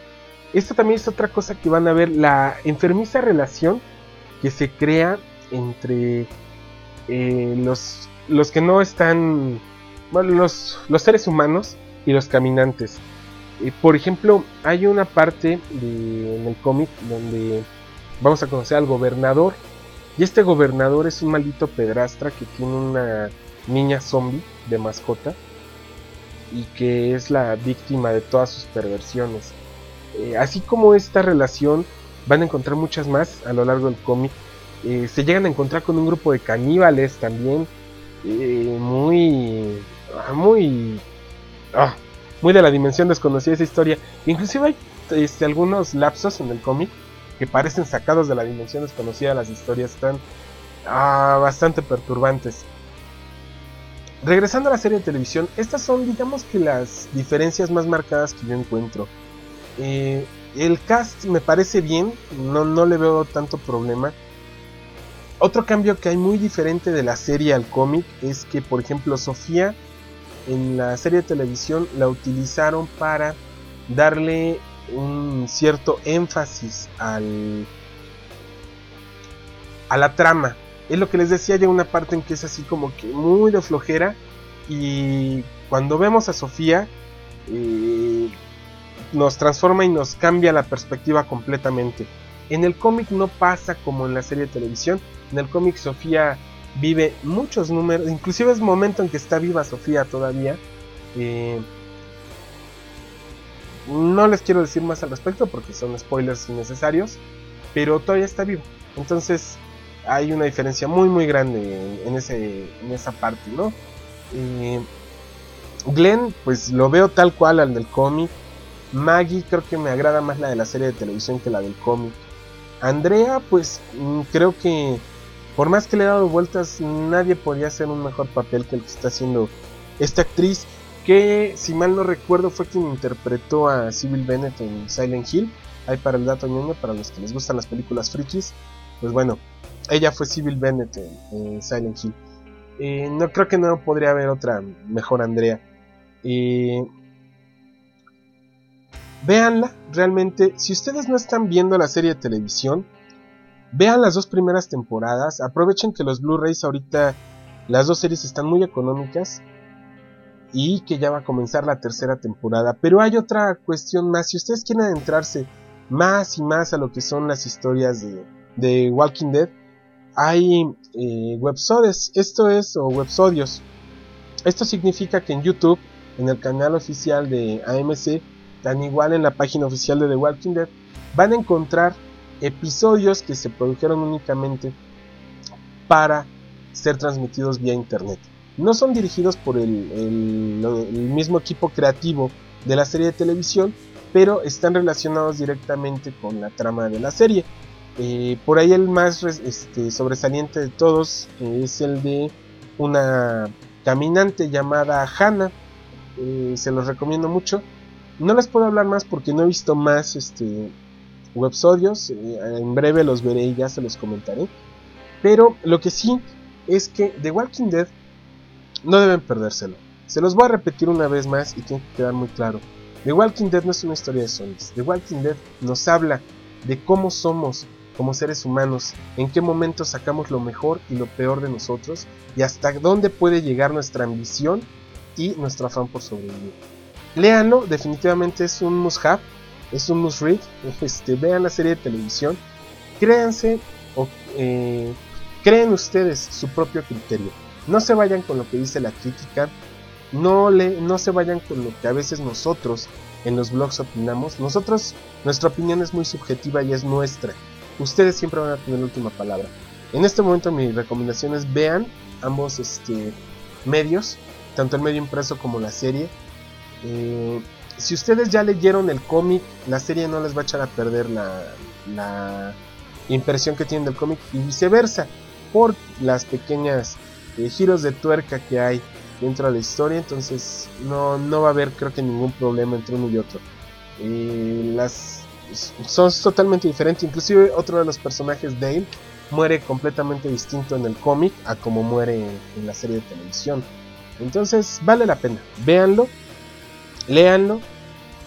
[SPEAKER 1] Esto también es otra cosa que van a ver, la enfermiza relación que se crea entre eh, los, los que no están, bueno, los, los seres humanos y los caminantes. Eh, por ejemplo, hay una parte en el cómic donde vamos a conocer al gobernador. Y este gobernador es un maldito pedrastra que tiene una niña zombie de mascota y que es la víctima de todas sus perversiones. Eh, así como esta relación, van a encontrar muchas más a lo largo del cómic. Eh, se llegan a encontrar con un grupo de caníbales también. muy. Muy. Ah, muy de la dimensión desconocida esa historia. Inclusive hay este, algunos lapsos en el cómic que parecen sacados de la dimensión desconocida. Las historias están ah, bastante perturbantes. Regresando a la serie de televisión, estas son digamos que las diferencias más marcadas que yo encuentro. Eh, el cast me parece bien, no, no le veo tanto problema. Otro cambio que hay muy diferente de la serie al cómic es que, por ejemplo, Sofía en la serie de televisión la utilizaron para darle un cierto énfasis al, a la trama. Es lo que les decía ya una parte en que es así como que muy de flojera y cuando vemos a Sofía eh, nos transforma y nos cambia la perspectiva completamente. En el cómic no pasa como en la serie de televisión. En el cómic Sofía vive muchos números, inclusive es momento en que está viva Sofía todavía. Eh, no les quiero decir más al respecto porque son spoilers innecesarios, pero todavía está vivo. Entonces hay una diferencia muy muy grande en, ese, en esa parte, ¿no? Eh, Glenn, pues lo veo tal cual al del cómic. Maggie creo que me agrada más la de la serie de televisión que la del cómic. Andrea, pues mm, creo que por más que le he dado vueltas, nadie podría hacer un mejor papel que el que está haciendo esta actriz, que si mal no recuerdo fue quien interpretó a Civil Bennett en Silent Hill. Ahí para el dato ñoño, para los que les gustan las películas frikis. Pues bueno, ella fue Civil Bennett en, Silent Hill. Eh, no creo que no podría haber otra mejor Andrea. Eh, véanla, realmente, si ustedes no están viendo la serie de televisión, Vean las dos primeras temporadas, aprovechen que los Blu-rays ahorita las dos series están muy económicas y que ya va a comenzar la tercera temporada. Pero hay otra cuestión más, si ustedes quieren adentrarse más y más a lo que son las historias de, Walking Dead, hay eh, websodes, esto es, o websodios. Esto significa que en YouTube, en el canal oficial de AMC, tan igual en la página oficial de The Walking Dead, van a encontrar episodios que se produjeron únicamente para ser transmitidos vía internet. No son dirigidos por el, mismo equipo creativo de la serie de televisión, pero están relacionados directamente con la trama de la serie. Eh, por ahí el más este, sobresaliente de todos es el de una caminante llamada Hannah. Eh, se los recomiendo mucho. No les puedo hablar más porque no he visto más este, websodios. Eh, en breve los veré y ya se los comentaré. Pero lo que sí es que The Walking Dead no deben perdérselo. Se los voy a repetir una vez más y tiene que quedar muy claro. The Walking Dead no es una historia de zombies. The Walking Dead nos habla de cómo somos como seres humanos, en qué momento sacamos lo mejor y lo peor de nosotros y hasta dónde puede llegar nuestra ambición y nuestro afán por sobrevivir. Léanlo, definitivamente es un must have, es un must read. Este, vean la serie de televisión, créanse o eh, creen ustedes su propio criterio. No se vayan con lo que dice la crítica, no, le, no se vayan con lo que a veces nosotros en los blogs opinamos. Nosotros, nuestra opinión es muy subjetiva y es nuestra. Ustedes siempre van a tener la última palabra. En este momento mi recomendación es vean ambos este, medios, tanto el medio impreso como la serie. Eh, si ustedes ya leyeron el cómic, la serie no les va a echar a perder la, la impresión que tienen del cómic y viceversa, por las pequeñas eh, giros de tuerca que hay dentro de la historia, entonces no, no va a haber creo que ningún problema entre uno y otro. Eh, las son totalmente diferentes, inclusive otro de los personajes Dale muere completamente distinto en el cómic a como muere en la serie de televisión. Entonces vale la pena, véanlo, léanlo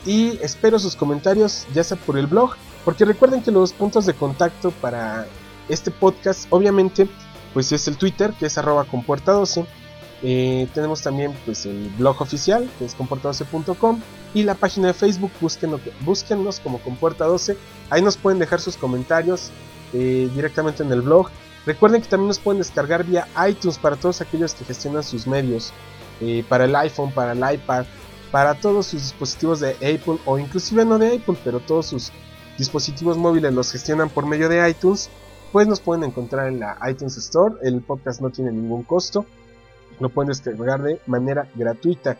[SPEAKER 1] y espero sus comentarios ya sea por el blog, porque recuerden que los puntos de contacto para este podcast obviamente pues es el Twitter que es arroba compuerta 12 eh, tenemos también pues el blog oficial que es compuerta12.com y la página de Facebook, búsquenlo, búsquenlos como Compuerta 12, ahí nos pueden dejar sus comentarios eh, directamente en el blog. Recuerden que también nos pueden descargar vía iTunes para todos aquellos que gestionan sus medios, eh, para el iPhone, para el iPad, para todos sus dispositivos de Apple o inclusive no de Apple, pero todos sus dispositivos móviles los gestionan por medio de iTunes, pues nos pueden encontrar en la iTunes Store. El podcast no tiene ningún costo lo pueden descargar de manera gratuita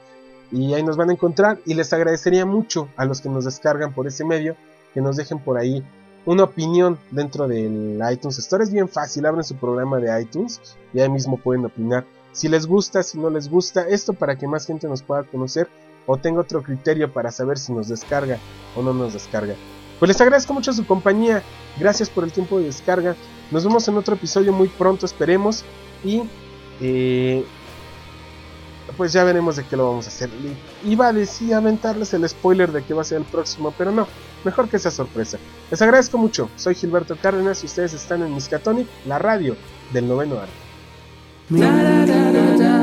[SPEAKER 1] y ahí nos van a encontrar y les agradecería mucho a los que nos descargan por ese medio que nos dejen por ahí una opinión dentro del iTunes Store. Es bien fácil, abren su programa de iTunes y ahí mismo pueden opinar si les gusta, si no les gusta, esto para que más gente nos pueda conocer o tenga otro criterio para saber si nos descarga o no nos descarga. Pues les agradezco mucho su compañía, gracias por el tiempo de descarga, nos vemos en otro episodio muy pronto, esperemos, y eh, pues ya veremos de qué lo vamos a hacer. Iba a decir aventarles el spoiler de que va a ser el próximo, pero no, mejor que sea sorpresa. Les agradezco mucho, soy Gilberto Cárdenas y ustedes están en Miskatonic, la radio del noveno arte.